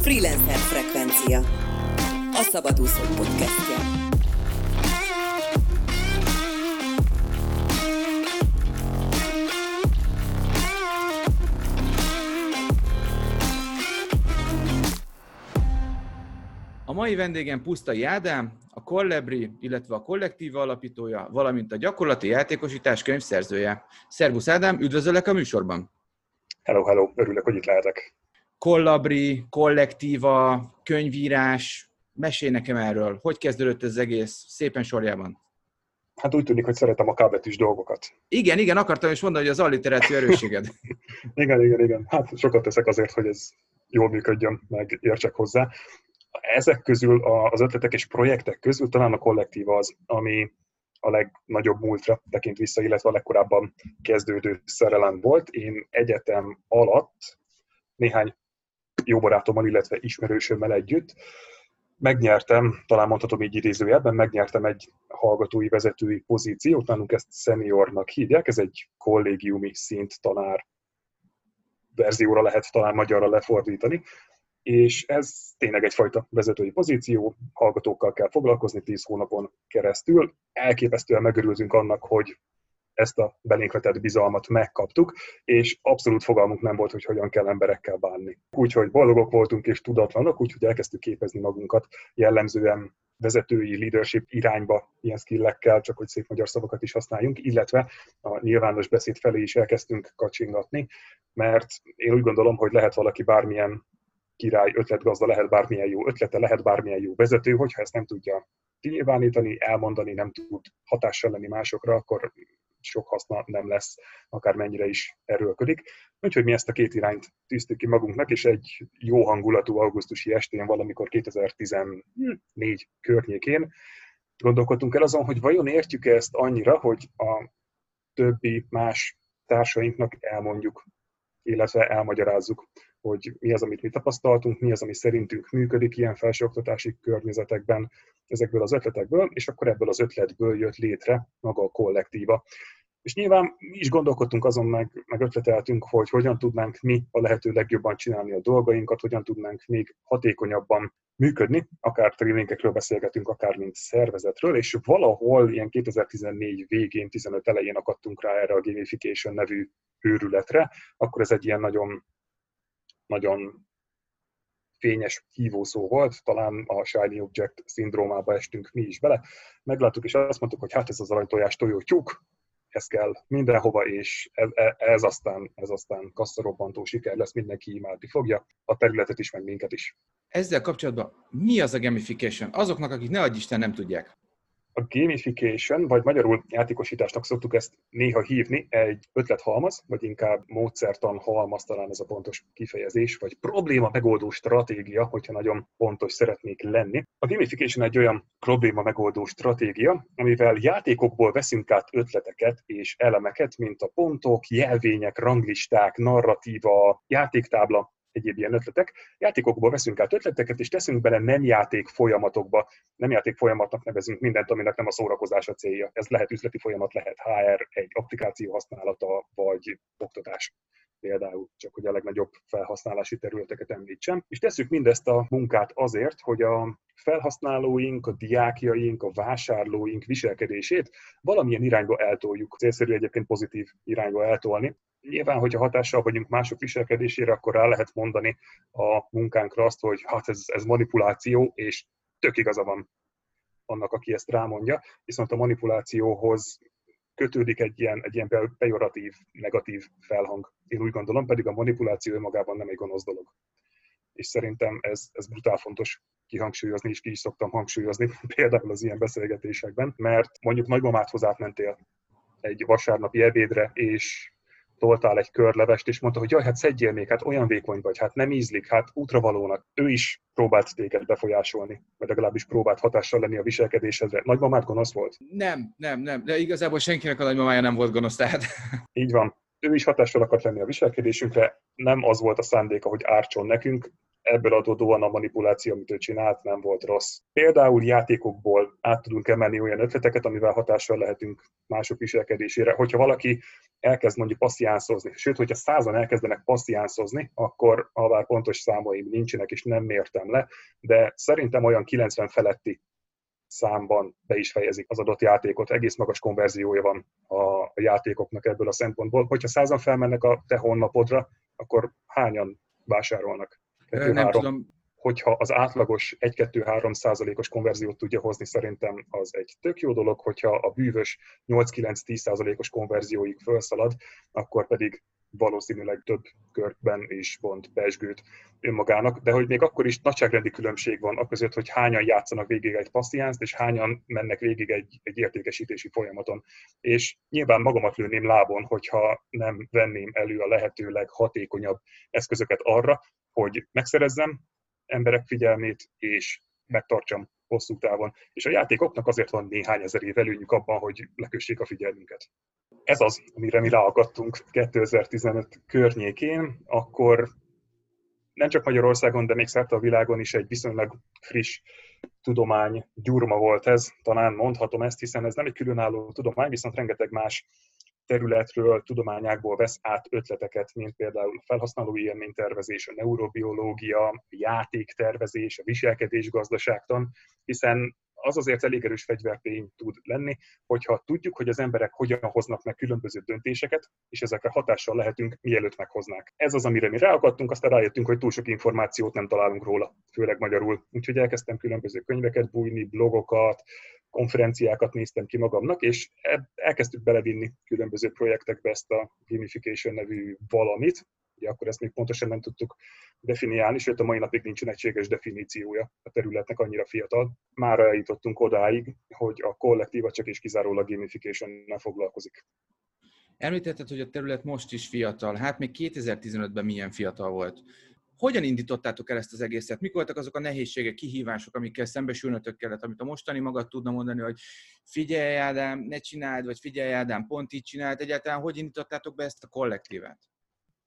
Freelancer Frekvencia. A Szabadúszó podcastja. A mai vendégem Pusztai Ádám, a Collabri, illetve a kollektíva alapítója, valamint a gyakorlati játékosítás könyvszerzője. Szervusz Ádám, üdvözöllek a műsorban! Hello, hello, örülök, hogy itt lehetek. Kollabri, kollektíva, könyvírás, mesélj nekem erről. Hogy kezdődött ez egész szépen sorjában? Hát úgy tűnik, hogy szeretem a kábetűs dolgokat. Igen, igen, akartam is mondani, hogy az alliteráció erősséged. igen, igen, igen. Hát sokat teszek azért, hogy ez jól működjön, meg értsek hozzá. Ezek közül, az ötletek és projektek közül talán a kollektív az, ami a legnagyobb múltra tekint vissza, illetve a legkorábban kezdődő szerelem volt. Én egyetem alatt néhány jó barátommal, illetve ismerősömmel együtt megnyertem, talán mondhatom így idézőjelben, megnyertem egy hallgatói vezetői pozíciót, nálunk ezt seniornak hívják, ez egy kollégiumi szint tanár verzióra lehet talán magyarra lefordítani, és ez tényleg egyfajta vezetői pozíció, hallgatókkal kell foglalkozni 10 hónapon keresztül. Elképesztően megörültünk annak, hogy ezt a belénk vetett bizalmat megkaptuk, és abszolút fogalmunk nem volt, hogy hogyan kell emberekkel bánni. Úgyhogy boldogok voltunk és tudatlanok, úgyhogy elkezdtük képezni magunkat jellemzően vezetői leadership irányba ilyen skillekkel, csak hogy szép magyar szavakat is használjunk, illetve a nyilvános beszéd felé is elkezdtünk kacsingatni, mert én úgy gondolom, hogy lehet valaki bármilyen király ötletgazda, lehet bármilyen jó ötlete, lehet bármilyen jó vezető, hogyha ezt nem tudja kinyilvánítani, elmondani, nem tud hatással lenni másokra, akkor sok haszna nem lesz, akár mennyire is erőlködik. Úgyhogy mi ezt a két irányt tűztük ki magunknak, és egy jó hangulatú augusztusi estén, valamikor 2014 környékén gondolkodtunk el azon, hogy vajon értjük ezt annyira, hogy a többi más társainknak elmondjuk, illetve elmagyarázzuk, hogy mi az, amit mi tapasztaltunk, mi az, ami szerintünk működik ilyen felsőoktatási környezetekben, ezekből az ötletekből, és akkor ebből az ötletből jött létre maga a kollektíva. És nyilván mi is gondolkodtunk azon, meg, meg ötleteltünk, hogy hogyan tudnánk mi a lehető legjobban csinálni a dolgainkat, hogyan tudnánk még hatékonyabban működni, akár trainingekről beszélgetünk, akár mint szervezetről, és valahol ilyen 2014 végén, 15 elején akadtunk rá erre a gamification nevű őrületre, akkor ez egy ilyen nagyon, nagyon fényes hívószó volt, talán a Shiny Object szindrómába estünk mi is bele. Megláttuk, és azt mondtuk, hogy hát ez az aranytojás tojó tyúk, ez kell mindenhova, és ez, e, ez aztán, ez aztán kasszarobbantó siker lesz, mindenki imádni fogja, a területet is, meg minket is. Ezzel kapcsolatban mi az a gamification? Azoknak, akik ne adj Isten nem tudják a gamification, vagy magyarul játékosításnak szoktuk ezt néha hívni, egy ötlethalmaz, vagy inkább módszertan halmaz, talán ez a pontos kifejezés, vagy probléma megoldó stratégia, hogyha nagyon pontos szeretnék lenni. A gamification egy olyan probléma megoldó stratégia, amivel játékokból veszünk át ötleteket és elemeket, mint a pontok, jelvények, ranglisták, narratíva, játéktábla, egyéb ilyen ötletek. Játékokból veszünk át ötleteket, és teszünk bele nem játék folyamatokba. Nem játék folyamatnak nevezünk mindent, aminek nem a szórakozás a célja. Ez lehet üzleti folyamat, lehet HR, egy applikáció használata, vagy oktatás például, csak hogy a legnagyobb felhasználási területeket említsem. És tesszük mindezt a munkát azért, hogy a felhasználóink, a diákjaink, a vásárlóink viselkedését valamilyen irányba eltoljuk. Célszerű egyébként pozitív irányba eltolni. Nyilván, hogyha hatással vagyunk mások viselkedésére, akkor rá lehet mondani a munkánkra azt, hogy hát ez, ez manipuláció, és tök igaza van annak, aki ezt rámondja, viszont a manipulációhoz kötődik egy ilyen, egy ilyen pejoratív, negatív felhang. Én úgy gondolom, pedig a manipuláció önmagában nem egy gonosz dolog. És szerintem ez, ez brutál fontos kihangsúlyozni, és ki is szoktam hangsúlyozni, például az ilyen beszélgetésekben, mert mondjuk nagymamádhoz átmentél egy vasárnapi ebédre, és toltál egy körlevest, és mondta, hogy jaj, hát szedjél még, hát olyan vékony vagy, hát nem ízlik, hát útravalónak. Ő is próbált téged befolyásolni, vagy legalábbis próbált hatással lenni a viselkedésedre. Nagymamát gonosz volt? Nem, nem, nem, de igazából senkinek a nagymamája nem volt gonosz, tehát. Így van. Ő is hatással akart lenni a viselkedésünkre, nem az volt a szándéka, hogy ártson nekünk, ebből adódóan a manipuláció, amit ő csinált, nem volt rossz. Például játékokból át tudunk emelni olyan ötleteket, amivel hatással lehetünk mások viselkedésére. Hogyha valaki elkezd mondjuk passziánszozni, sőt, hogyha százan elkezdenek passziánszozni, akkor bár pontos számaim nincsenek, és nem mértem le, de szerintem olyan 90 feletti számban be is fejezik az adott játékot. Egész magas konverziója van a játékoknak ebből a szempontból. Hogyha százan felmennek a te honlapodra, akkor hányan vásárolnak? Nem tudom. Hogyha az átlagos 1-2-3 százalékos konverziót tudja hozni, szerintem az egy tök jó dolog, hogyha a bűvös 8-9-10 százalékos konverzióig felszalad, akkor pedig valószínűleg több körben is bont pesgőt önmagának, de hogy még akkor is nagyságrendi különbség van aközött, hogy hányan játszanak végig egy passziánzt, és hányan mennek végig egy, egy értékesítési folyamaton. És nyilván magamat lőném lábon, hogyha nem venném elő a lehető leghatékonyabb eszközöket arra, hogy megszerezzem emberek figyelmét, és megtartsam hosszú távon. És a játékoknak azért van néhány ezer év előnyük abban, hogy lekössék a figyelmünket. Ez az, amire mi ráakadtunk 2015 környékén, akkor nem csak Magyarországon, de még szerte a világon is egy viszonylag friss tudomány gyurma volt ez, talán mondhatom ezt, hiszen ez nem egy különálló tudomány, viszont rengeteg más területről, tudományákból vesz át ötleteket, mint például a felhasználó élménytervezés, a neurobiológia, a játéktervezés, a viselkedésgazdaságtan, hiszen az azért elég erős fegyvertény tud lenni, hogyha tudjuk, hogy az emberek hogyan hoznak meg különböző döntéseket, és ezekre hatással lehetünk, mielőtt meghoznák. Ez az, amire mi ráakadtunk, aztán rájöttünk, hogy túl sok információt nem találunk róla, főleg magyarul. Úgyhogy elkezdtem különböző könyveket bújni, blogokat, konferenciákat néztem ki magamnak, és elkezdtük belevinni különböző projektekbe ezt a gamification nevű valamit, ugye akkor ezt még pontosan nem tudtuk definiálni, sőt a mai napig nincs egységes definíciója a területnek, annyira fiatal. Már eljutottunk odáig, hogy a kollektíva csak és kizárólag gamification foglalkozik. Említetted, hogy a terület most is fiatal. Hát még 2015-ben milyen fiatal volt. Hogyan indítottátok el ezt az egészet? Mik voltak azok a nehézségek, kihívások, amikkel szembesülnötök kellett, amit a mostani magad tudna mondani, hogy figyelj Ádám, ne csináld, vagy figyelj Ádám, pont így csináld. Egyáltalán hogy indítottátok be ezt a kollektívát?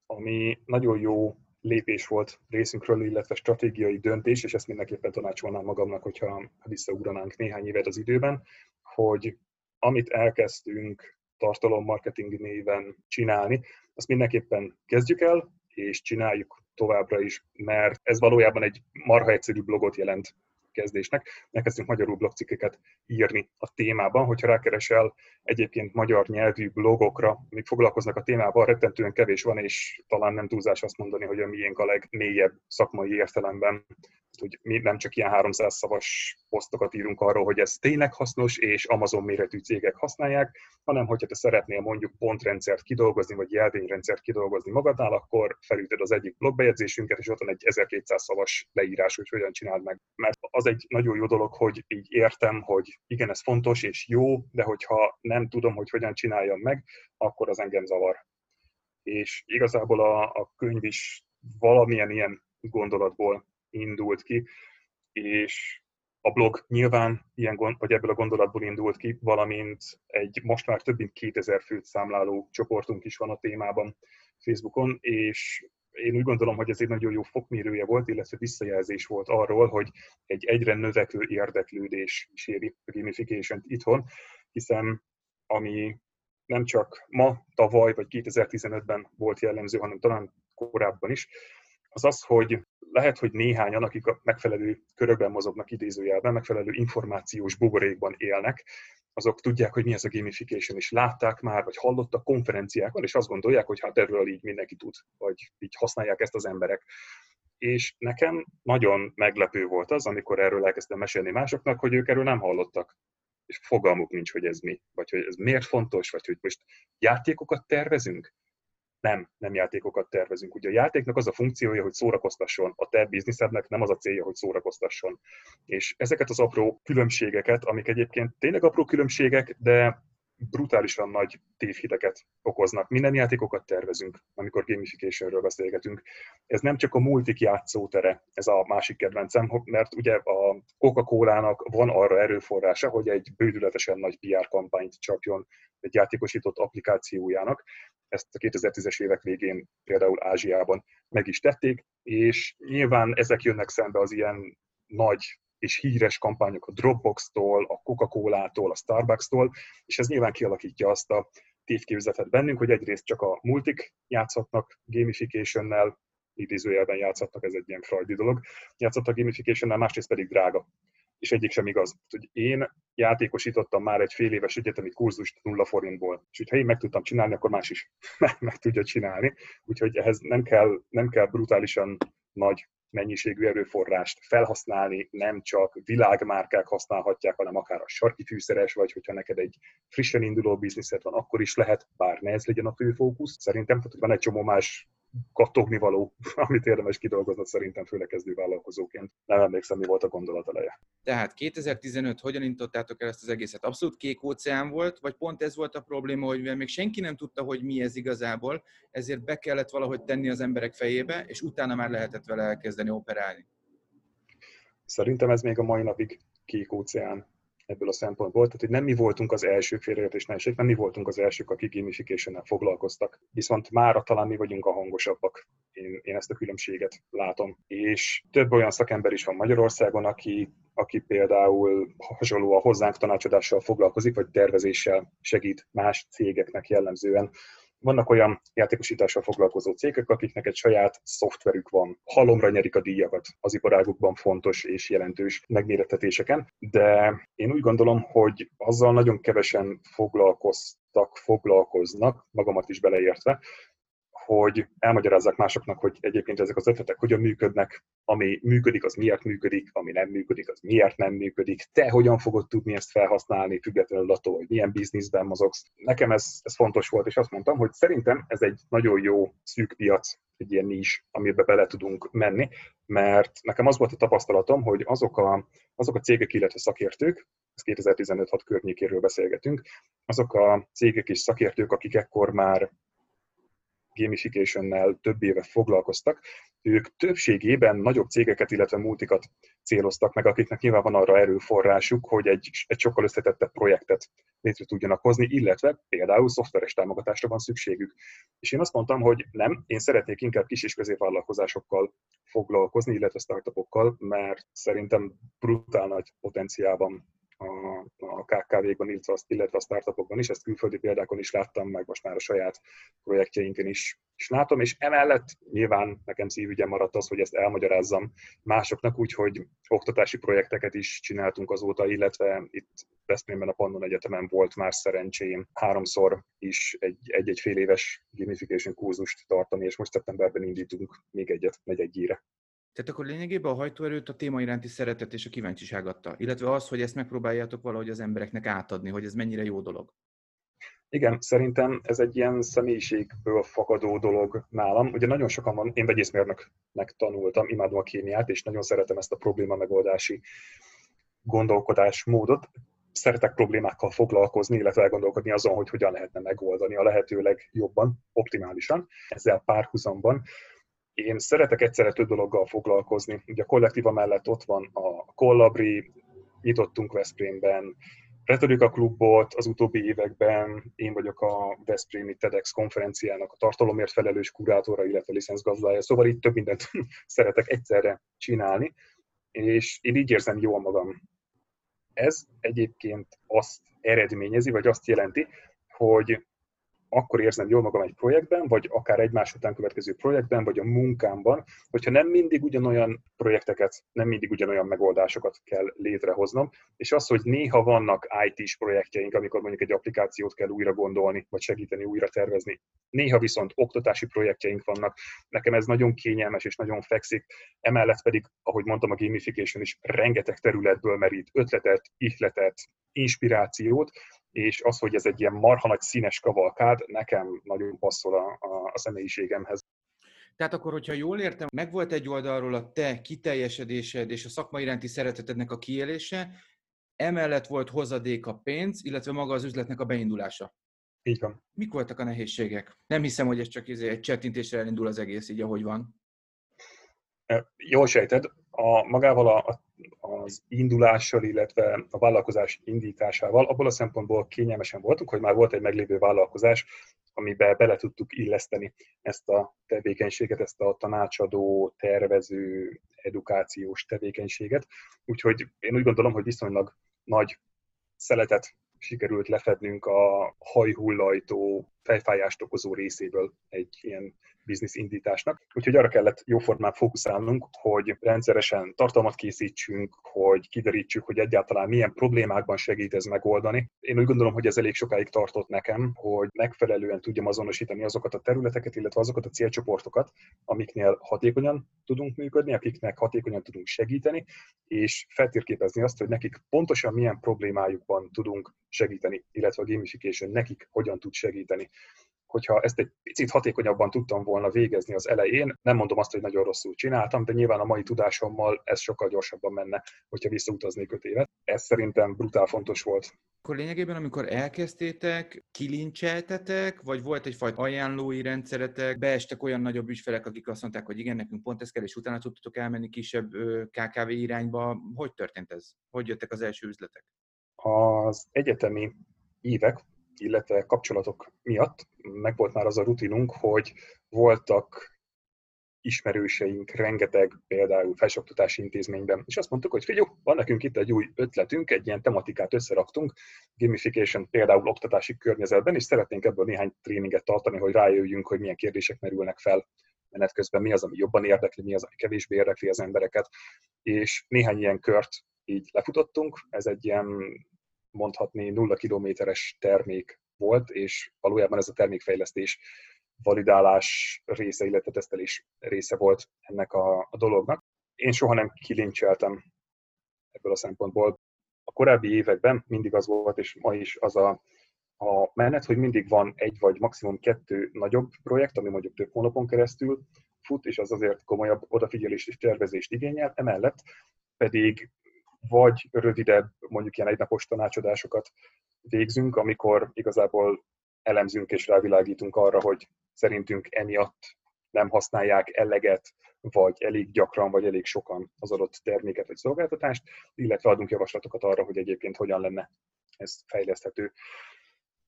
Ami nagyon jó lépés volt részünkről, illetve stratégiai döntés, és ezt mindenképpen tanácsolnám magamnak, hogyha visszaugranánk néhány évet az időben, hogy amit elkezdtünk tartalommarketing néven csinálni, azt mindenképpen kezdjük el, és csináljuk továbbra is, mert ez valójában egy marha egyszerű blogot jelent kezdésnek. Elkezdtünk magyarul blogcikkeket írni a témában, hogyha rákeresel egyébként magyar nyelvű blogokra, amik foglalkoznak a témával, rettentően kevés van, és talán nem túlzás azt mondani, hogy a miénk a legmélyebb szakmai értelemben hogy mi nem csak ilyen 300 szavas posztokat írunk arról, hogy ez tényleg hasznos, és Amazon méretű cégek használják, hanem hogyha te szeretnél mondjuk pontrendszert kidolgozni, vagy jelvényrendszert kidolgozni magadnál, akkor felütöd az egyik blogbejegyzésünket, és ott van egy 1200 szavas leírás, hogy hogyan csináld meg. Mert az egy nagyon jó dolog, hogy így értem, hogy igen, ez fontos és jó, de hogyha nem tudom, hogy hogyan csináljam meg, akkor az engem zavar. És igazából a, a könyv is valamilyen ilyen gondolatból indult ki, és a blog nyilván ilyen vagy ebből a gondolatból indult ki, valamint egy most már több mint 2000 főt számláló csoportunk is van a témában Facebookon, és én úgy gondolom, hogy ez egy nagyon jó fokmérője volt, illetve visszajelzés volt arról, hogy egy egyre növekvő érdeklődés éri a gamification itthon, hiszen ami nem csak ma, tavaly vagy 2015-ben volt jellemző, hanem talán korábban is, az az, hogy lehet, hogy néhányan, akik a megfelelő körökben mozognak idézőjelben, megfelelő információs buborékban élnek, azok tudják, hogy mi ez a gamification, és látták már, vagy hallottak konferenciákon, és azt gondolják, hogy hát erről így mindenki tud, vagy így használják ezt az emberek. És nekem nagyon meglepő volt az, amikor erről elkezdtem mesélni másoknak, hogy ők erről nem hallottak és fogalmuk nincs, hogy ez mi, vagy hogy ez miért fontos, vagy hogy most játékokat tervezünk, nem, nem játékokat tervezünk. Ugye a játéknak az a funkciója, hogy szórakoztasson. A te bizniszednek nem az a célja, hogy szórakoztasson. És ezeket az apró különbségeket, amik egyébként tényleg apró különbségek, de brutálisan nagy tévhiteket okoznak. Minden játékokat tervezünk, amikor gamificationről beszélgetünk. Ez nem csak a multik játszótere, ez a másik kedvencem, mert ugye a Coca-Cola-nak van arra erőforrása, hogy egy bődületesen nagy PR kampányt csapjon egy játékosított applikációjának. Ezt a 2010-es évek végén például Ázsiában meg is tették, és nyilván ezek jönnek szembe az ilyen nagy és híres kampányok a Dropbox-tól, a Coca-Cola-tól, a Starbucks-tól, és ez nyilván kialakítja azt a tévképzetet bennünk, hogy egyrészt csak a multik játszhatnak gamification-nel, idézőjelben játszhatnak, ez egy ilyen freudi dolog, játszhatnak gamification-nel, másrészt pedig drága. És egyik sem igaz. Hogy én játékosítottam már egy fél éves egyetemi kurzust nulla forintból, és hogyha én meg tudtam csinálni, akkor más is meg tudja csinálni. Úgyhogy ehhez nem kell, nem kell brutálisan nagy mennyiségű erőforrást felhasználni, nem csak világmárkák használhatják, hanem akár a sarki fűszeres, vagy hogyha neked egy frissen induló bizniszed van, akkor is lehet, bár ne ez legyen a fő fókusz. Szerintem tehát, van egy csomó más kattogni való, amit érdemes kidolgozni szerintem, főleg kezdő vállalkozóként. Nem emlékszem, mi volt a gondolat eleje. Tehát 2015 hogyan intottátok el ezt az egészet? Abszolút kék óceán volt, vagy pont ez volt a probléma, hogy még senki nem tudta, hogy mi ez igazából, ezért be kellett valahogy tenni az emberek fejébe, és utána már lehetett vele elkezdeni operálni? Szerintem ez még a mai napig kék óceán ebből a szempontból. Tehát, hogy nem mi voltunk az elsők félreértés nehézség, nem mi voltunk az elsők, akik gamification foglalkoztak. Viszont mára talán mi vagyunk a hangosabbak. Én, én ezt a különbséget látom. És több olyan szakember is van Magyarországon, aki, aki például hasonló a hozzánk tanácsadással foglalkozik, vagy tervezéssel segít más cégeknek jellemzően vannak olyan játékosítással foglalkozó cégek, akiknek egy saját szoftverük van. Halomra nyerik a díjakat az iparágukban fontos és jelentős megmérettetéseken, de én úgy gondolom, hogy azzal nagyon kevesen foglalkoztak, foglalkoznak, magamat is beleértve, hogy elmagyarázzák másoknak, hogy egyébként ezek az ötletek hogyan működnek, ami működik, az miért működik, ami nem működik, az miért nem működik, te hogyan fogod tudni ezt felhasználni, függetlenül attól, hogy milyen bizniszben mozogsz. Nekem ez, ez fontos volt, és azt mondtam, hogy szerintem ez egy nagyon jó szűk piac, egy ilyen nis, amiben bele tudunk menni, mert nekem az volt a tapasztalatom, hogy azok a, azok a cégek, illetve szakértők, ez 2015-6 környékéről beszélgetünk, azok a cégek és szakértők, akik ekkor már gamification több éve foglalkoztak, ők többségében nagyobb cégeket, illetve multikat céloztak meg, akiknek nyilván van arra erőforrásuk, hogy egy, egy sokkal összetettebb projektet létre tudjanak hozni, illetve például szoftveres támogatásra van szükségük. És én azt mondtam, hogy nem, én szeretnék inkább kis és középvállalkozásokkal foglalkozni, illetve startupokkal, mert szerintem brutál nagy potenciál van a, a KKV-kban, illetve, illetve a startupokban is, ezt külföldi példákon is láttam, meg most már a saját projektjeinken is, is látom, és emellett nyilván nekem szívügyem maradt az, hogy ezt elmagyarázzam másoknak, úgyhogy oktatási projekteket is csináltunk azóta, illetve itt Veszprémben a Pannon Egyetemen volt már szerencsém háromszor is egy-egy fél éves gamification kurzust tartani, és most szeptemberben indítunk még egyet, megy egyére. Tehát akkor lényegében a hajtóerőt a téma iránti szeretet és a kíváncsiság adta, illetve az, hogy ezt megpróbáljátok valahogy az embereknek átadni, hogy ez mennyire jó dolog. Igen, szerintem ez egy ilyen személyiségből fakadó dolog nálam. Ugye nagyon sokan van, én vegyészmérnöknek tanultam, imádom a kémiát, és nagyon szeretem ezt a probléma megoldási gondolkodásmódot. Szeretek problémákkal foglalkozni, illetve elgondolkodni azon, hogy hogyan lehetne megoldani a lehető legjobban, optimálisan. Ezzel párhuzamban én szeretek egyszerre több dologgal foglalkozni. Ugye a kollektíva mellett ott van a Kollabri, nyitottunk Veszprémben, Retorika klubot az utóbbi években, én vagyok a Veszprémi TEDx konferenciának a tartalomért felelős kurátora, illetve licenszgazdája, szóval itt több mindent szeretek egyszerre csinálni, és én így érzem jól magam. Ez egyébként azt eredményezi, vagy azt jelenti, hogy akkor érzem jól magam egy projektben, vagy akár egymás után következő projektben, vagy a munkámban, hogyha nem mindig ugyanolyan projekteket, nem mindig ugyanolyan megoldásokat kell létrehoznom, és az, hogy néha vannak IT-s projektjeink, amikor mondjuk egy applikációt kell újra gondolni, vagy segíteni újra tervezni. Néha viszont oktatási projektjeink vannak, nekem ez nagyon kényelmes és nagyon fekszik, emellett pedig, ahogy mondtam, a gamification is rengeteg területből merít ötletet, ihletet, inspirációt, és az, hogy ez egy ilyen marha nagy színes kavalkád, nekem nagyon passzol a, a, a személyiségemhez. Tehát akkor, hogyha jól értem, megvolt egy oldalról a te kiteljesedésed és a szakma iránti szeretetednek a kiélése, emellett volt hozadék a pénz, illetve maga az üzletnek a beindulása. Így van. Mik voltak a nehézségek? Nem hiszem, hogy ez csak izé egy csettintésre elindul az egész, így ahogy van. Jól sejted, a, magával a, az indulással, illetve a vállalkozás indításával abból a szempontból kényelmesen voltunk, hogy már volt egy meglévő vállalkozás, amiben bele tudtuk illeszteni ezt a tevékenységet, ezt a tanácsadó, tervező, edukációs tevékenységet. Úgyhogy én úgy gondolom, hogy viszonylag nagy szeletet sikerült lefednünk a hajhullajtó, fejfájást okozó részéből egy ilyen biznisz indításnak. Úgyhogy arra kellett jóformán fókuszálnunk, hogy rendszeresen tartalmat készítsünk, hogy kiderítsük, hogy egyáltalán milyen problémákban segít ez megoldani. Én úgy gondolom, hogy ez elég sokáig tartott nekem, hogy megfelelően tudjam azonosítani azokat a területeket, illetve azokat a célcsoportokat, amiknél hatékonyan tudunk működni, akiknek hatékonyan tudunk segíteni, és feltérképezni azt, hogy nekik pontosan milyen problémájukban tudunk segíteni, illetve a gamification nekik hogyan tud segíteni hogyha ezt egy picit hatékonyabban tudtam volna végezni az elején, nem mondom azt, hogy nagyon rosszul csináltam, de nyilván a mai tudásommal ez sokkal gyorsabban menne, hogyha visszautaznék öt évet. Ez szerintem brutál fontos volt. Akkor lényegében, amikor elkezdtétek, kilincseltetek, vagy volt egyfajta ajánlói rendszeretek, beestek olyan nagyobb ügyfelek, akik azt mondták, hogy igen, nekünk pont ez kell, és utána tudtatok elmenni kisebb KKV irányba. Hogy történt ez? Hogy jöttek az első üzletek? Az egyetemi évek, illetve kapcsolatok miatt megvolt már az a rutinunk, hogy voltak ismerőseink rengeteg például felsőoktatási intézményben, és azt mondtuk, hogy figyelj, van nekünk itt egy új ötletünk, egy ilyen tematikát összeraktunk, gamification például oktatási környezetben, és szeretnénk ebből néhány tréninget tartani, hogy rájöjjünk, hogy milyen kérdések merülnek fel. Menet közben, mi az, ami jobban érdekli, mi az, ami kevésbé érdekli az embereket, és néhány ilyen kört így lefutottunk, ez egy ilyen mondhatni nulla kilométeres termék volt, és valójában ez a termékfejlesztés validálás része, illetve tesztelés része volt ennek a, a dolognak. Én soha nem kilincseltem ebből a szempontból. A korábbi években mindig az volt, és ma is az a, a menet, hogy mindig van egy vagy maximum kettő nagyobb projekt, ami mondjuk több hónapon keresztül fut, és az azért komolyabb odafigyelést és tervezést igényel. Emellett pedig vagy rövidebb, mondjuk ilyen egynapos tanácsadásokat végzünk, amikor igazából elemzünk és rávilágítunk arra, hogy szerintünk emiatt nem használják eleget, vagy elég gyakran, vagy elég sokan az adott terméket vagy szolgáltatást, illetve adunk javaslatokat arra, hogy egyébként hogyan lenne ez fejleszthető.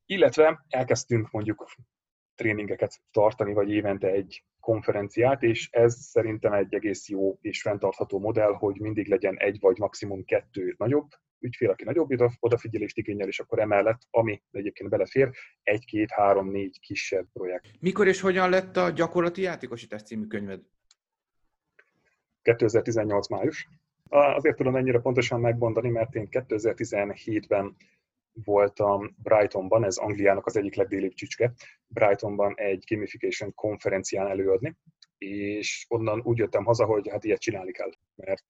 Illetve elkezdtünk mondjuk tréningeket tartani, vagy évente egy konferenciát, és ez szerintem egy egész jó és fenntartható modell, hogy mindig legyen egy vagy maximum kettő nagyobb ügyfél, aki nagyobb odafigyelést igényel, és akkor emellett, ami egyébként belefér, egy, két, három, négy kisebb projekt. Mikor és hogyan lett a gyakorlati játékosítás című könyved? 2018 május. Azért tudom ennyire pontosan megmondani, mert én 2017-ben voltam Brightonban, ez Angliának az egyik legdélibb csücske, Brightonban egy gamification konferencián előadni, és onnan úgy jöttem haza, hogy hát ilyet csinálni kell, mert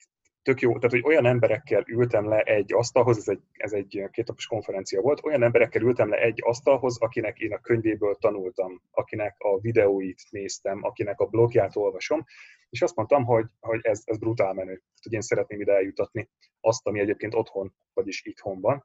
tök jó, tehát hogy olyan emberekkel ültem le egy asztalhoz, ez egy, ez egy kétnapos konferencia volt, olyan emberekkel ültem le egy asztalhoz, akinek én a könyvéből tanultam, akinek a videóit néztem, akinek a blogját olvasom, és azt mondtam, hogy, hogy ez, ez brutál menő, hogy én szeretném ide eljutatni azt, ami egyébként otthon, vagyis itthon van,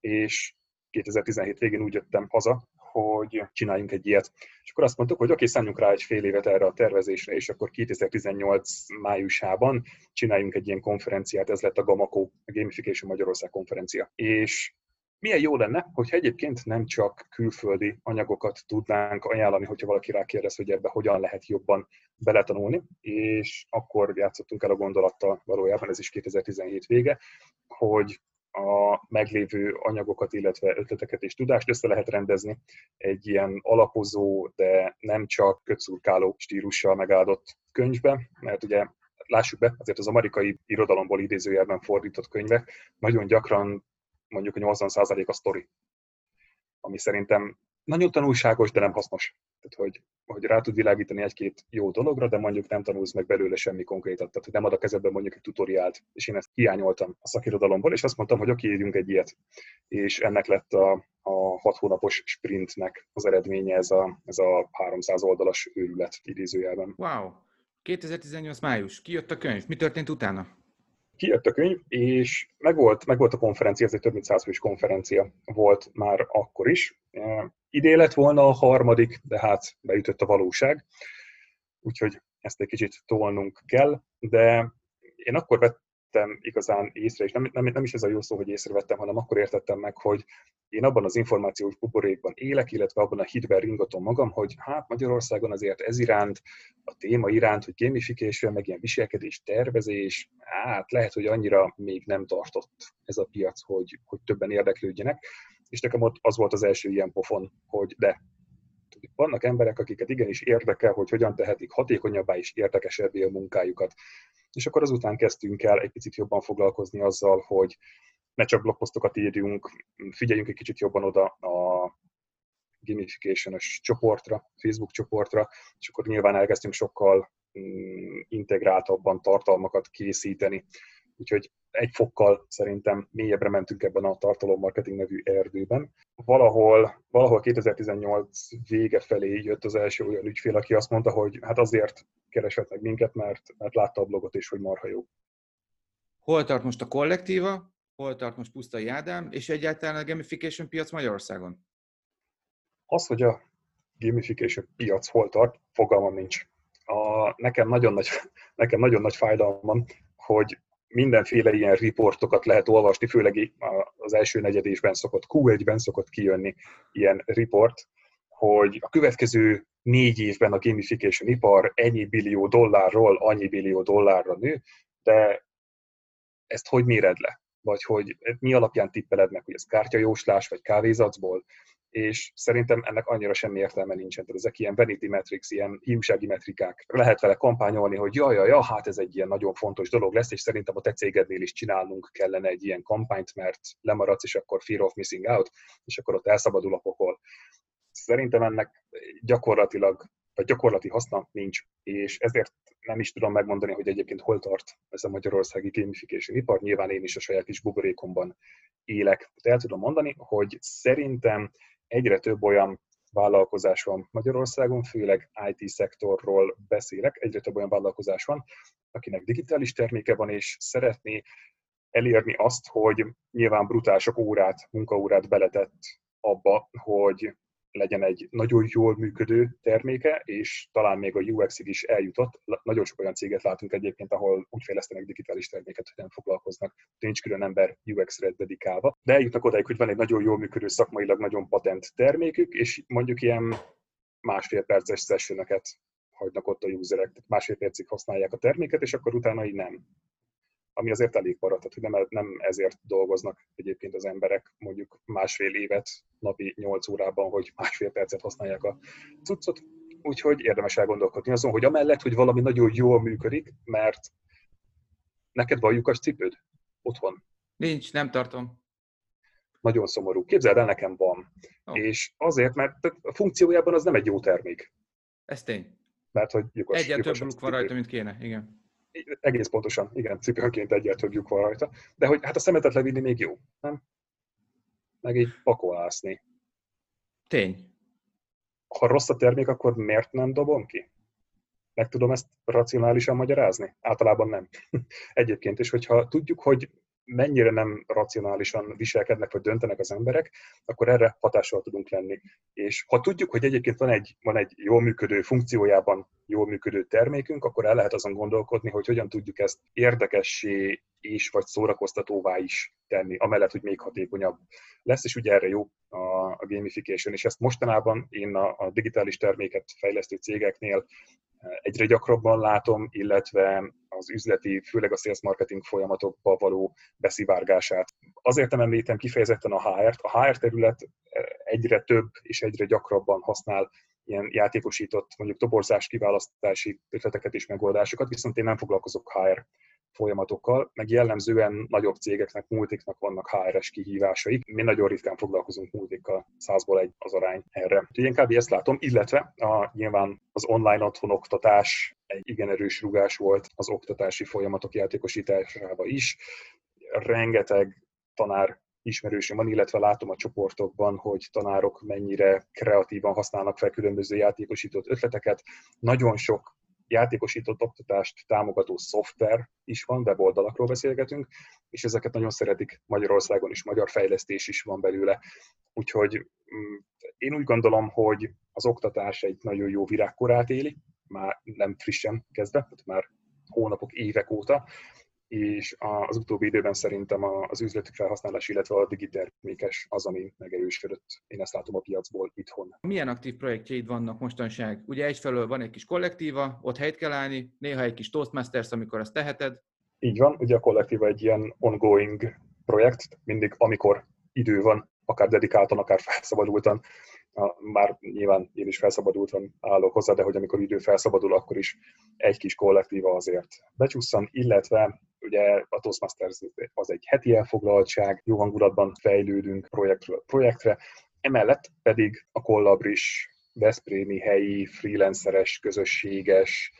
és 2017 végén úgy jöttem haza, hogy csináljunk egy ilyet. És akkor azt mondtuk, hogy oké, szálljunk rá egy fél évet erre a tervezésre, és akkor 2018 májusában csináljunk egy ilyen konferenciát, ez lett a Gamako, a Gamification Magyarország konferencia. És milyen jó lenne, hogyha egyébként nem csak külföldi anyagokat tudnánk ajánlani, hogyha valaki rákérdez, hogy ebbe hogyan lehet jobban beletanulni, és akkor játszottunk el a gondolattal, valójában ez is 2017 vége, hogy a meglévő anyagokat, illetve ötleteket és tudást össze lehet rendezni egy ilyen alapozó, de nem csak kötszurkáló stílussal megáldott könyvbe, mert ugye lássuk be, azért az amerikai irodalomból idézőjelben fordított könyvek nagyon gyakran mondjuk a 80% a sztori, ami szerintem nagyon tanulságos, de nem hasznos. Tehát, hogy, hogy rá tud világítani egy-két jó dologra, de mondjuk nem tanulsz meg belőle semmi konkrétat. Tehát, hogy nem ad a kezedben mondjuk egy tutoriált, és én ezt hiányoltam a szakirodalomból, és azt mondtam, hogy oké, írjunk egy ilyet. És ennek lett a, a hat hónapos sprintnek az eredménye ez a, ez a 300 oldalas őrület idézőjelben. Wow! 2018 május, kijött a könyv. Mi történt utána? kijött a könyv, és megvolt, megvolt a konferencia, ez egy több mint százfős konferencia volt már akkor is. Idén lett volna a harmadik, de hát beütött a valóság, úgyhogy ezt egy kicsit tolnunk kell, de én akkor vettem igazán észre, és nem, nem, nem is ez a jó szó, hogy észrevettem, hanem akkor értettem meg, hogy én abban az információs buborékban élek, illetve abban a hitben ringatom magam, hogy hát Magyarországon azért ez iránt, a téma iránt, hogy gamification, meg ilyen viselkedés, tervezés, hát lehet, hogy annyira még nem tartott ez a piac, hogy, hogy többen érdeklődjenek. És nekem ott az volt az első ilyen pofon, hogy de, vannak emberek, akiket igenis érdekel, hogy hogyan tehetik hatékonyabbá és érdekesebbé a munkájukat. És akkor azután kezdtünk el egy picit jobban foglalkozni azzal, hogy ne csak blogposztokat írjunk, figyeljünk egy kicsit jobban oda a gamification csoportra, Facebook csoportra, és akkor nyilván elkezdtünk sokkal mm, integráltabban tartalmakat készíteni. Úgyhogy egy fokkal szerintem mélyebbre mentünk ebben a tartalommarketing nevű erdőben. Valahol, valahol 2018 vége felé jött az első olyan ügyfél, aki azt mondta, hogy hát azért keresett meg minket, mert, mert látta a blogot és hogy marha jó. Hol tart most a kollektíva, hol tart most Pusztai Ádám, és egyáltalán a gamification piac Magyarországon? Az, hogy a gamification piac hol tart, fogalmam nincs. A, nekem, nagyon nagy, nekem nagyon nagy fájdalmam, hogy mindenféle ilyen riportokat lehet olvasni, főleg az első negyedésben szokott, Q1-ben szokott kijönni ilyen report, hogy a következő négy évben a gamification ipar ennyi billió dollárról annyi billió dollárra nő, de ezt hogy méred le? Vagy hogy mi alapján tippeled meg, hogy ez kártyajóslás, vagy kávézacból, és szerintem ennek annyira semmi értelme nincsen. Tehát ezek ilyen vanity metrics, ilyen hiúsági metrikák. Lehet vele kampányolni, hogy jaj, jaj, jaj, hát ez egy ilyen nagyon fontos dolog lesz, és szerintem a te cégednél is csinálnunk kellene egy ilyen kampányt, mert lemaradsz, és akkor fear of missing out, és akkor ott elszabadul a pokol. Szerintem ennek gyakorlatilag, vagy gyakorlati haszna nincs, és ezért nem is tudom megmondani, hogy egyébként hol tart ez a magyarországi gamification ipar. Nyilván én is a saját kis buborékomban élek. De el tudom mondani, hogy szerintem egyre több olyan vállalkozás van Magyarországon, főleg IT-szektorról beszélek, egyre több olyan vállalkozás van, akinek digitális terméke van, és szeretné elérni azt, hogy nyilván brutál sok órát, munkaórát beletett abba, hogy legyen egy nagyon jól működő terméke, és talán még a UX-ig is eljutott. Nagyon sok olyan céget látunk egyébként, ahol úgy fejlesztenek digitális terméket, hogy nem foglalkoznak, nincs külön ember UX-re dedikálva. De eljutnak odáig, hogy van egy nagyon jól működő, szakmailag nagyon patent termékük, és mondjuk ilyen másfél perces sessioneket hagynak ott a userek, tehát másfél percig használják a terméket, és akkor utána így nem ami azért elég para, tehát hogy nem, nem ezért dolgoznak egyébként az emberek mondjuk másfél évet napi 8 órában, hogy másfél percet használják a cuccot, úgyhogy érdemes elgondolkodni azon, hogy amellett, hogy valami nagyon jól működik, mert neked van lyukas cipőd otthon? Nincs, nem tartom. Nagyon szomorú. Képzeld el, nekem van. Oh. És azért, mert a funkciójában az nem egy jó termék. Ez tény. Mert hogy lyukas. Egyet több luk van rajta, mint kéne, igen. Egész pontosan, igen, cipőnként egyet több lyuk van rajta. De hogy hát a szemetet levinni még jó, nem? Meg így pakolászni. Tény. Ha rossz a termék, akkor miért nem dobom ki? Meg tudom ezt racionálisan magyarázni? Általában nem. Egyébként is, hogyha tudjuk, hogy mennyire nem racionálisan viselkednek vagy döntenek az emberek, akkor erre hatással tudunk lenni. És ha tudjuk, hogy egyébként van egy, van egy jól működő funkciójában jól működő termékünk, akkor el lehet azon gondolkodni, hogy hogyan tudjuk ezt érdekessé és vagy szórakoztatóvá is tenni, amellett, hogy még hatékonyabb lesz, és ugye erre jó a, a gamification, és ezt mostanában én a, a digitális terméket fejlesztő cégeknél egyre gyakrabban látom, illetve az üzleti, főleg a sales marketing folyamatokba való beszivárgását. Azért nem említem kifejezetten a HR-t. A HR terület egyre több és egyre gyakrabban használ ilyen játékosított, mondjuk toborzás kiválasztási ötleteket és megoldásokat, viszont én nem foglalkozok HR folyamatokkal, meg jellemzően nagyobb cégeknek, multiknak vannak HR-es kihívásaik. Mi nagyon ritkán foglalkozunk multikkal, százból egy az arány erre. Úgyhogy én kb. ezt látom, illetve a, nyilván az online otthon oktatás egy igen erős rugás volt az oktatási folyamatok játékosításába is. Rengeteg tanár ismerősöm van, illetve látom a csoportokban, hogy tanárok mennyire kreatívan használnak fel különböző játékosított ötleteket. Nagyon sok játékosított oktatást támogató szoftver is van, weboldalakról beszélgetünk, és ezeket nagyon szeretik Magyarországon is, magyar fejlesztés is van belőle. Úgyhogy mm, én úgy gondolom, hogy az oktatás egy nagyon jó virágkorát éli, már nem frissen kezdve, már hónapok, évek óta, és az utóbbi időben szerintem az üzleti felhasználás, illetve a digitermékes az, ami megerősödött. Én ezt látom a piacból itthon. Milyen aktív projektjeid vannak mostanság? Ugye egyfelől van egy kis kollektíva, ott helyt kell állni, néha egy kis Toastmasters, amikor azt teheted. Így van, ugye a kollektíva egy ilyen ongoing projekt, mindig amikor idő van, akár dedikáltan, akár felszabadultan, már nyilván én is felszabadultan állok hozzá, de hogy amikor idő felszabadul, akkor is egy kis kollektíva azért becsúszan, illetve ugye a Toastmasters az egy heti elfoglaltság, jó hangulatban fejlődünk projektről projektre, emellett pedig a Kollabris Veszprémi helyi freelanceres, közösséges,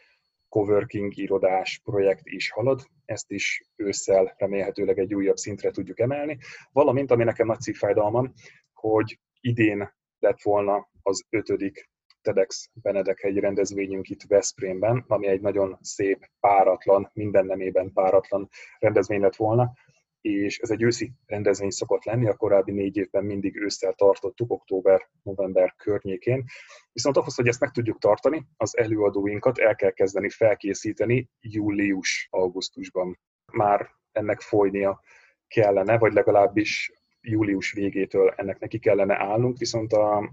coworking irodás projekt is halad, ezt is ősszel remélhetőleg egy újabb szintre tudjuk emelni, valamint ami nekem nagy szívfájdalmam, hogy idén lett volna az ötödik TEDx Benedek rendezvényünk itt Veszprémben, ami egy nagyon szép, páratlan, minden nemében páratlan rendezvény lett volna, és ez egy őszi rendezvény szokott lenni, a korábbi négy évben mindig ősszel tartottuk, október-november környékén. Viszont ahhoz, hogy ezt meg tudjuk tartani, az előadóinkat el kell kezdeni felkészíteni július-augusztusban. Már ennek folynia kellene, vagy legalábbis július végétől ennek neki kellene állnunk, viszont a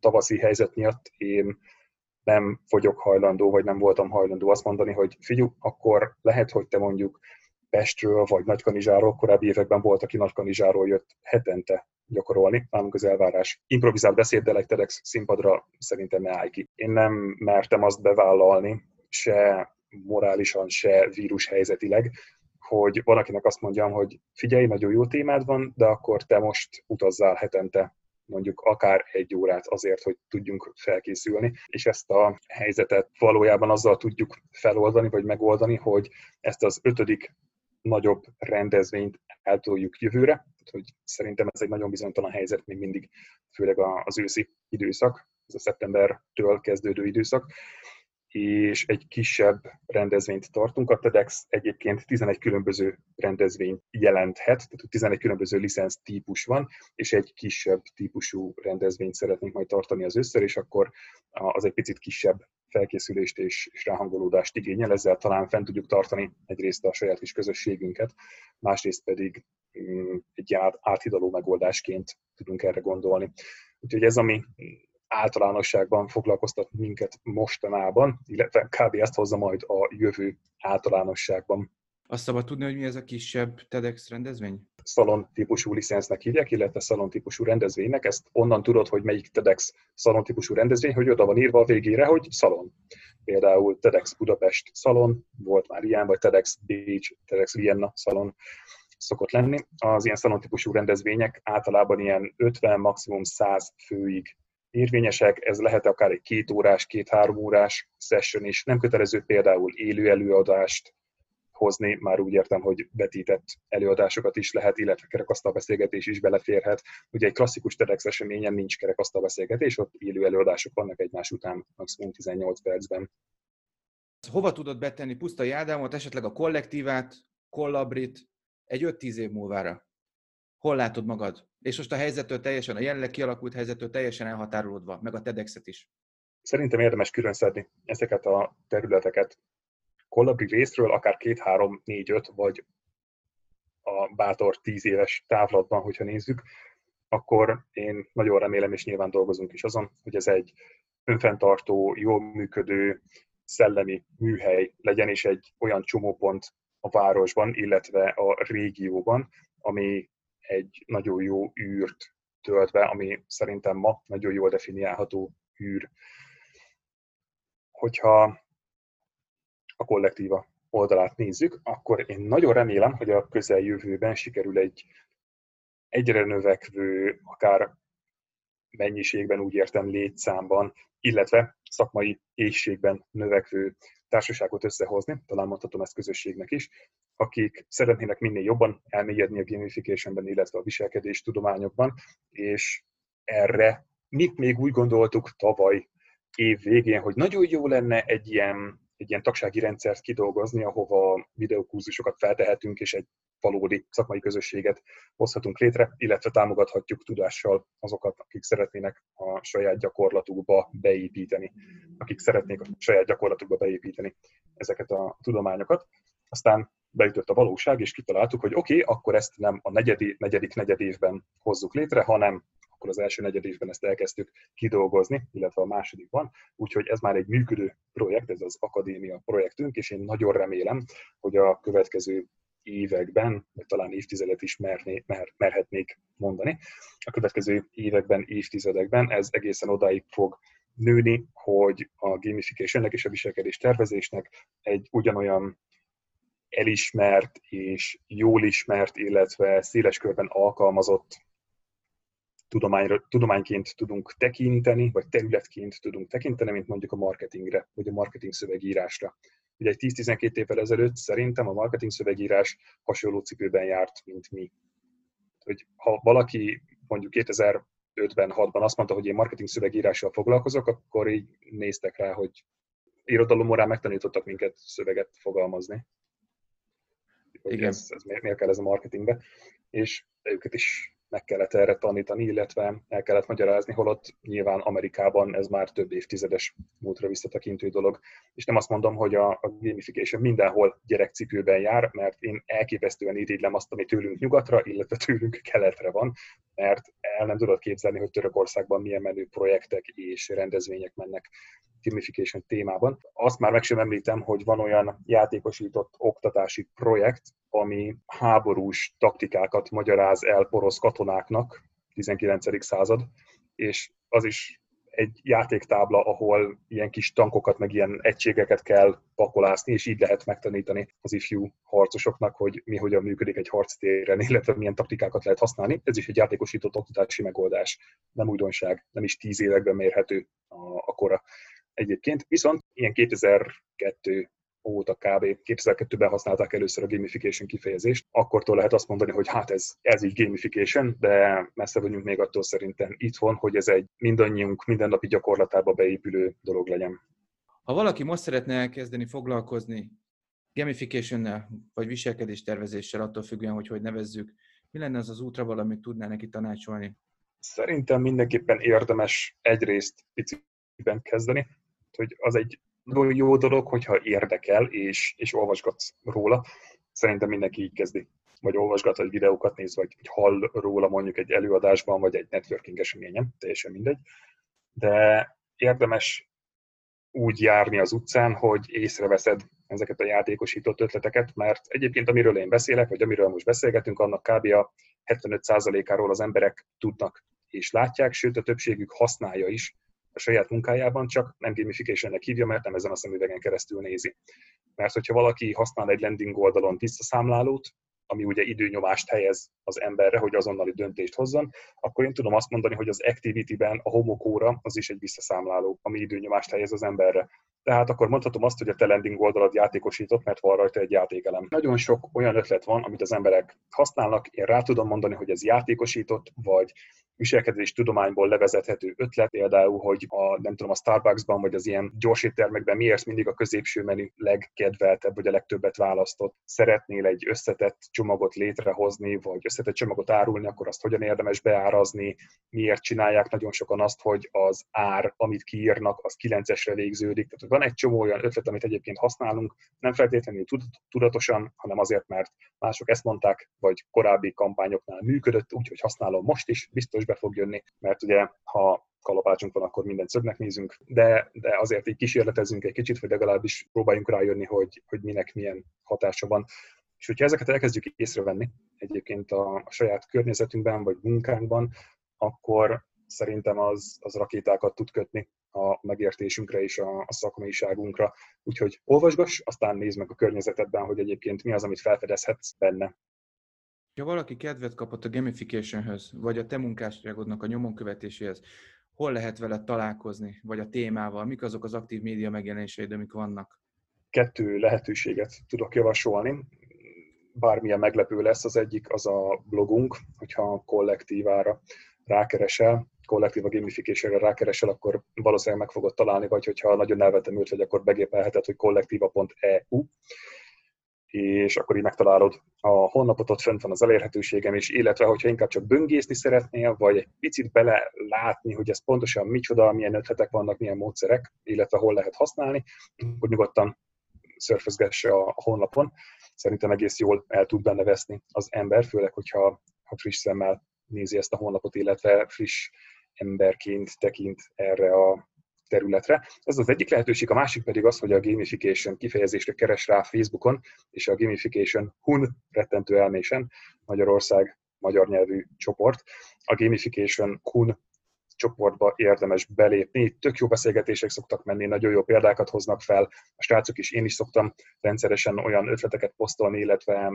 tavaszi helyzet miatt én nem vagyok hajlandó, vagy nem voltam hajlandó azt mondani, hogy figyú, akkor lehet, hogy te mondjuk Pestről, vagy Nagykanizsáról, korábbi években volt, aki Nagykanizsáról jött hetente gyakorolni, nálunk az elvárás. Improvizált beszéddel egy TEDx színpadra szerintem ne állj ki. Én nem mertem azt bevállalni, se morálisan, se vírus helyzetileg, hogy van, akinek azt mondjam, hogy figyelj, nagyon jó témád van, de akkor te most utazzál hetente mondjuk akár egy órát azért, hogy tudjunk felkészülni, és ezt a helyzetet valójában azzal tudjuk feloldani, vagy megoldani, hogy ezt az ötödik nagyobb rendezvényt eltoljuk jövőre, hogy szerintem ez egy nagyon bizonytalan helyzet még mindig, főleg az őszi időszak, ez a szeptembertől kezdődő időszak, és egy kisebb rendezvényt tartunk. A TEDx egyébként 11 különböző rendezvényt jelenthet, tehát 11 különböző licensz típus van, és egy kisebb típusú rendezvényt szeretnénk majd tartani az összer, és akkor az egy picit kisebb felkészülést és, és ráhangolódást igényel, ezzel talán fent tudjuk tartani egyrészt a saját kis közösségünket, másrészt pedig mm, egy áthidaló megoldásként tudunk erre gondolni. Úgyhogy ez, ami általánosságban foglalkoztat minket mostanában, illetve kb. ezt hozza majd a jövő általánosságban. Azt szabad tudni, hogy mi ez a kisebb TEDx rendezvény? Szalon típusú licensznek hívják, illetve szalon típusú rendezvénynek. Ezt onnan tudod, hogy melyik TEDx szalon típusú rendezvény, hogy oda van írva a végére, hogy szalon. Például TEDx Budapest szalon, volt már ilyen, vagy TEDx Bécs, TEDx Vienna szalon szokott lenni. Az ilyen szalon típusú rendezvények általában ilyen 50, maximum 100 főig érvényesek, ez lehet akár egy két órás, két-három órás session is, nem kötelező például élő előadást hozni, már úgy értem, hogy betített előadásokat is lehet, illetve kerekasztalbeszélgetés is beleférhet. Ugye egy klasszikus TEDx eseményen nincs kerekasztalbeszélgetés, ott élő előadások vannak egymás után maximum 18 percben. Hova tudod betenni Pusztai Ádámot, esetleg a kollektívát, kollabrit egy 5-10 év múlvára? Hol látod magad? És most a helyzettől teljesen, a jelenleg kialakult helyzettől teljesen elhatárolódva, meg a TEDx-et is. Szerintem érdemes külön szedni ezeket a területeket. Kollabri részről akár két, három, négy, öt, vagy a bátor tíz éves távlatban, hogyha nézzük, akkor én nagyon remélem, és nyilván dolgozunk is azon, hogy ez egy önfenntartó, jól működő, szellemi műhely legyen, és egy olyan csomópont a városban, illetve a régióban, ami egy nagyon jó űrt tölt be, ami szerintem ma nagyon jól definiálható űr. Hogyha a kollektíva oldalát nézzük, akkor én nagyon remélem, hogy a közeljövőben sikerül egy egyre növekvő, akár mennyiségben, úgy értem létszámban, illetve szakmai éjségben növekvő társaságot összehozni, talán mondhatom ezt közösségnek is, akik szeretnének minél jobban elmélyedni a gamificationben, illetve a viselkedés tudományokban, és erre mit még úgy gondoltuk tavaly év végén, hogy nagyon jó lenne egy ilyen, egy ilyen tagsági rendszert kidolgozni, ahova videókúzusokat feltehetünk, és egy valódi szakmai közösséget hozhatunk létre, illetve támogathatjuk tudással azokat, akik szeretnének a saját gyakorlatukba beépíteni, akik szeretnék a saját gyakorlatukba beépíteni ezeket a tudományokat. Aztán beütött a valóság, és kitaláltuk, hogy oké, okay, akkor ezt nem a negyedi, negyedik negyed évben hozzuk létre, hanem akkor az első negyed évben ezt elkezdtük kidolgozni, illetve a másodikban. Úgyhogy ez már egy működő projekt, ez az akadémia projektünk, és én nagyon remélem, hogy a következő években, vagy talán évtizedet is merné, mer, merhetnék mondani, a következő években, évtizedekben ez egészen odáig fog nőni, hogy a gamificationnek és a viselkedés tervezésnek egy ugyanolyan elismert és jól ismert, illetve széles körben alkalmazott tudományra, tudományként tudunk tekinteni, vagy területként tudunk tekinteni, mint mondjuk a marketingre, vagy a marketing szövegírásra. Ugye egy 10-12 évvel ezelőtt szerintem a marketing szövegírás hasonló cipőben járt, mint mi. Hogy ha valaki mondjuk 2005-ben, 6-ban azt mondta, hogy én marketing szövegírással foglalkozok, akkor így néztek rá, hogy irodalomorán megtanítottak minket szöveget fogalmazni. Igen. Ez, ez miért, miért kell ez a marketingbe? És őket is meg kellett erre tanítani, illetve el kellett magyarázni, holott nyilván Amerikában ez már több évtizedes múltra visszatekintő dolog. És nem azt mondom, hogy a, a gamification mindenhol gyerekcipőben jár, mert én elképesztően irigylem azt, ami tőlünk nyugatra, illetve tőlünk keletre van, mert el nem tudod képzelni, hogy Törökországban milyen menő projektek és rendezvények mennek gamification témában. Azt már meg sem említem, hogy van olyan játékosított oktatási projekt, ami háborús taktikákat magyaráz el porosz katonáknak, 19. század, és az is egy játéktábla, ahol ilyen kis tankokat, meg ilyen egységeket kell pakolászni, és így lehet megtanítani az ifjú harcosoknak, hogy mi hogyan működik egy harctéren, illetve milyen taktikákat lehet használni. Ez is egy játékosított oktatási megoldás, nem újdonság, nem is tíz években mérhető a, a kora egyébként. Viszont ilyen 2002 óta kb. 2002-ben használták először a gamification kifejezést, akkortól lehet azt mondani, hogy hát ez, ez így gamification, de messze vagyunk még attól szerintem itthon, hogy ez egy mindannyiunk mindennapi gyakorlatába beépülő dolog legyen. Ha valaki most szeretne elkezdeni foglalkozni gamification vagy viselkedéstervezéssel, attól függően, hogy hogy nevezzük, mi lenne az az útra valamit tudná neki tanácsolni? Szerintem mindenképpen érdemes egyrészt piciben kezdeni, hogy az egy jó dolog, hogyha érdekel, és, és olvasgatsz róla. Szerintem mindenki így kezdi. Vagy olvasgat, vagy videókat néz, vagy, vagy hall róla mondjuk egy előadásban, vagy egy networking eseményen, teljesen mindegy. De érdemes úgy járni az utcán, hogy észreveszed ezeket a játékosított ötleteket, mert egyébként amiről én beszélek, vagy amiről most beszélgetünk, annak kb. a 75%-áról az emberek tudnak és látják, sőt a többségük használja is a saját munkájában, csak nem gamificationnek hívja, mert nem ezen a szemüvegen keresztül nézi. Mert hogyha valaki használ egy landing oldalon visszaszámlálót, ami ugye időnyomást helyez az emberre, hogy azonnali döntést hozzon, akkor én tudom azt mondani, hogy az Activity-ben a homokóra az is egy visszaszámláló, ami időnyomást helyez az emberre. Tehát akkor mondhatom azt, hogy a te landing oldalad játékosított, mert van rajta egy játékelem. Nagyon sok olyan ötlet van, amit az emberek használnak, én rá tudom mondani, hogy ez játékosított, vagy viselkedés tudományból levezethető ötlet, például, hogy a, nem tudom, a Starbucksban, vagy az ilyen gyorséttermekben miért mindig a középső menü legkedveltebb, vagy a legtöbbet választott. Szeretnél egy összetett csomagot létrehozni, vagy összetett csomagot árulni, akkor azt hogyan érdemes beárazni, miért csinálják nagyon sokan azt, hogy az ár, amit kiírnak, az 9-esre végződik. Tehát van egy csomó olyan ötlet, amit egyébként használunk, nem feltétlenül tudatosan, hanem azért, mert mások ezt mondták, vagy korábbi kampányoknál működött, úgyhogy használom most is, biztos be fog jönni, mert ugye ha kalapácsunk van, akkor mindent szögnek nézünk, de, de azért így kísérletezünk egy kicsit, vagy legalábbis próbáljunk rájönni, hogy, hogy minek milyen hatása van. És hogyha ezeket elkezdjük észrevenni egyébként a, a saját környezetünkben, vagy munkánkban, akkor szerintem az, az rakétákat tud kötni a megértésünkre és a, a szakmaiságunkra. Úgyhogy olvasgass, aztán nézd meg a környezetedben, hogy egyébként mi az, amit felfedezhetsz benne. Ha valaki kedvet kapott a gamificationhöz, vagy a te munkásságodnak a nyomon követéséhez, hol lehet vele találkozni, vagy a témával, mik azok az aktív média megjelenéseid, amik vannak? Kettő lehetőséget tudok javasolni. Bármilyen meglepő lesz, az egyik az a blogunk, hogyha a kollektívára rákeresel, kollektív a gamification rákeresel, akkor valószínűleg meg fogod találni, vagy hogyha nagyon elvetemült vagy, akkor begépelheted, hogy kollektíva.eu, és akkor így megtalálod a honlapot, ott fent van az elérhetőségem is, illetve hogyha inkább csak böngészni szeretnél, vagy egy picit belelátni, hogy ez pontosan micsoda, milyen ötletek vannak, milyen módszerek, illetve hol lehet használni, akkor nyugodtan szörfözgesse a honlapon. Szerintem egész jól el tud benne veszni az ember, főleg, hogyha ha friss szemmel nézi ezt a honlapot, illetve friss emberként tekint erre a területre. Ez az egyik lehetőség, a másik pedig az, hogy a gamification kifejezésre keres rá Facebookon, és a gamification hun rettentő elmésen Magyarország magyar nyelvű csoport. A gamification hun csoportba érdemes belépni. Tök jó beszélgetések szoktak menni, nagyon jó példákat hoznak fel. A srácok is, én is szoktam rendszeresen olyan ötleteket posztolni, illetve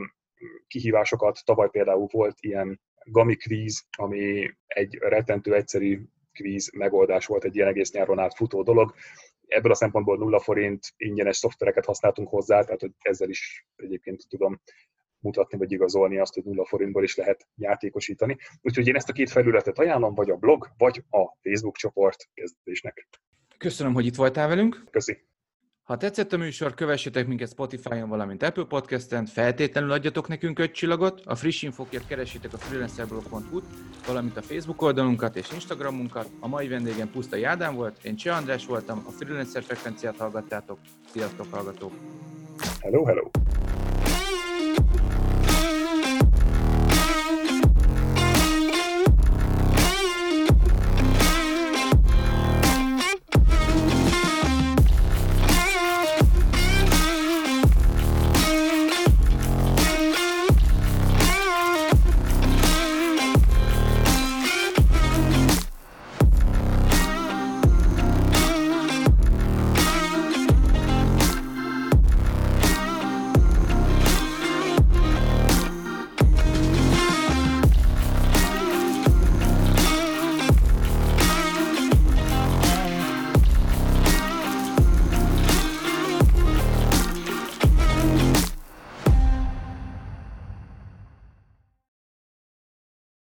kihívásokat. Tavaly például volt ilyen Gami kvíz, ami egy rettentő egyszerű kvíz megoldás volt, egy ilyen egész nyáron át futó dolog. Ebből a szempontból nulla forint ingyenes szoftvereket használtunk hozzá, tehát hogy ezzel is egyébként tudom mutatni vagy igazolni azt, hogy nulla forintból is lehet játékosítani. Úgyhogy én ezt a két felületet ajánlom, vagy a blog, vagy a Facebook csoport kezdésnek. Köszönöm, hogy itt voltál velünk. Köszi. Ha tetszett a műsor, kövessetek minket Spotify-on, valamint Apple Podcast-en, feltétlenül adjatok nekünk öt csillagot, a friss infokért keresétek a freelancerblog.hu-t, valamint a Facebook oldalunkat és Instagramunkat. A mai vendégem Puszta Jádán volt, én Cseh András voltam, a Freelancer frekvenciát hallgattátok. Sziasztok, hallgatók! Hello, hello!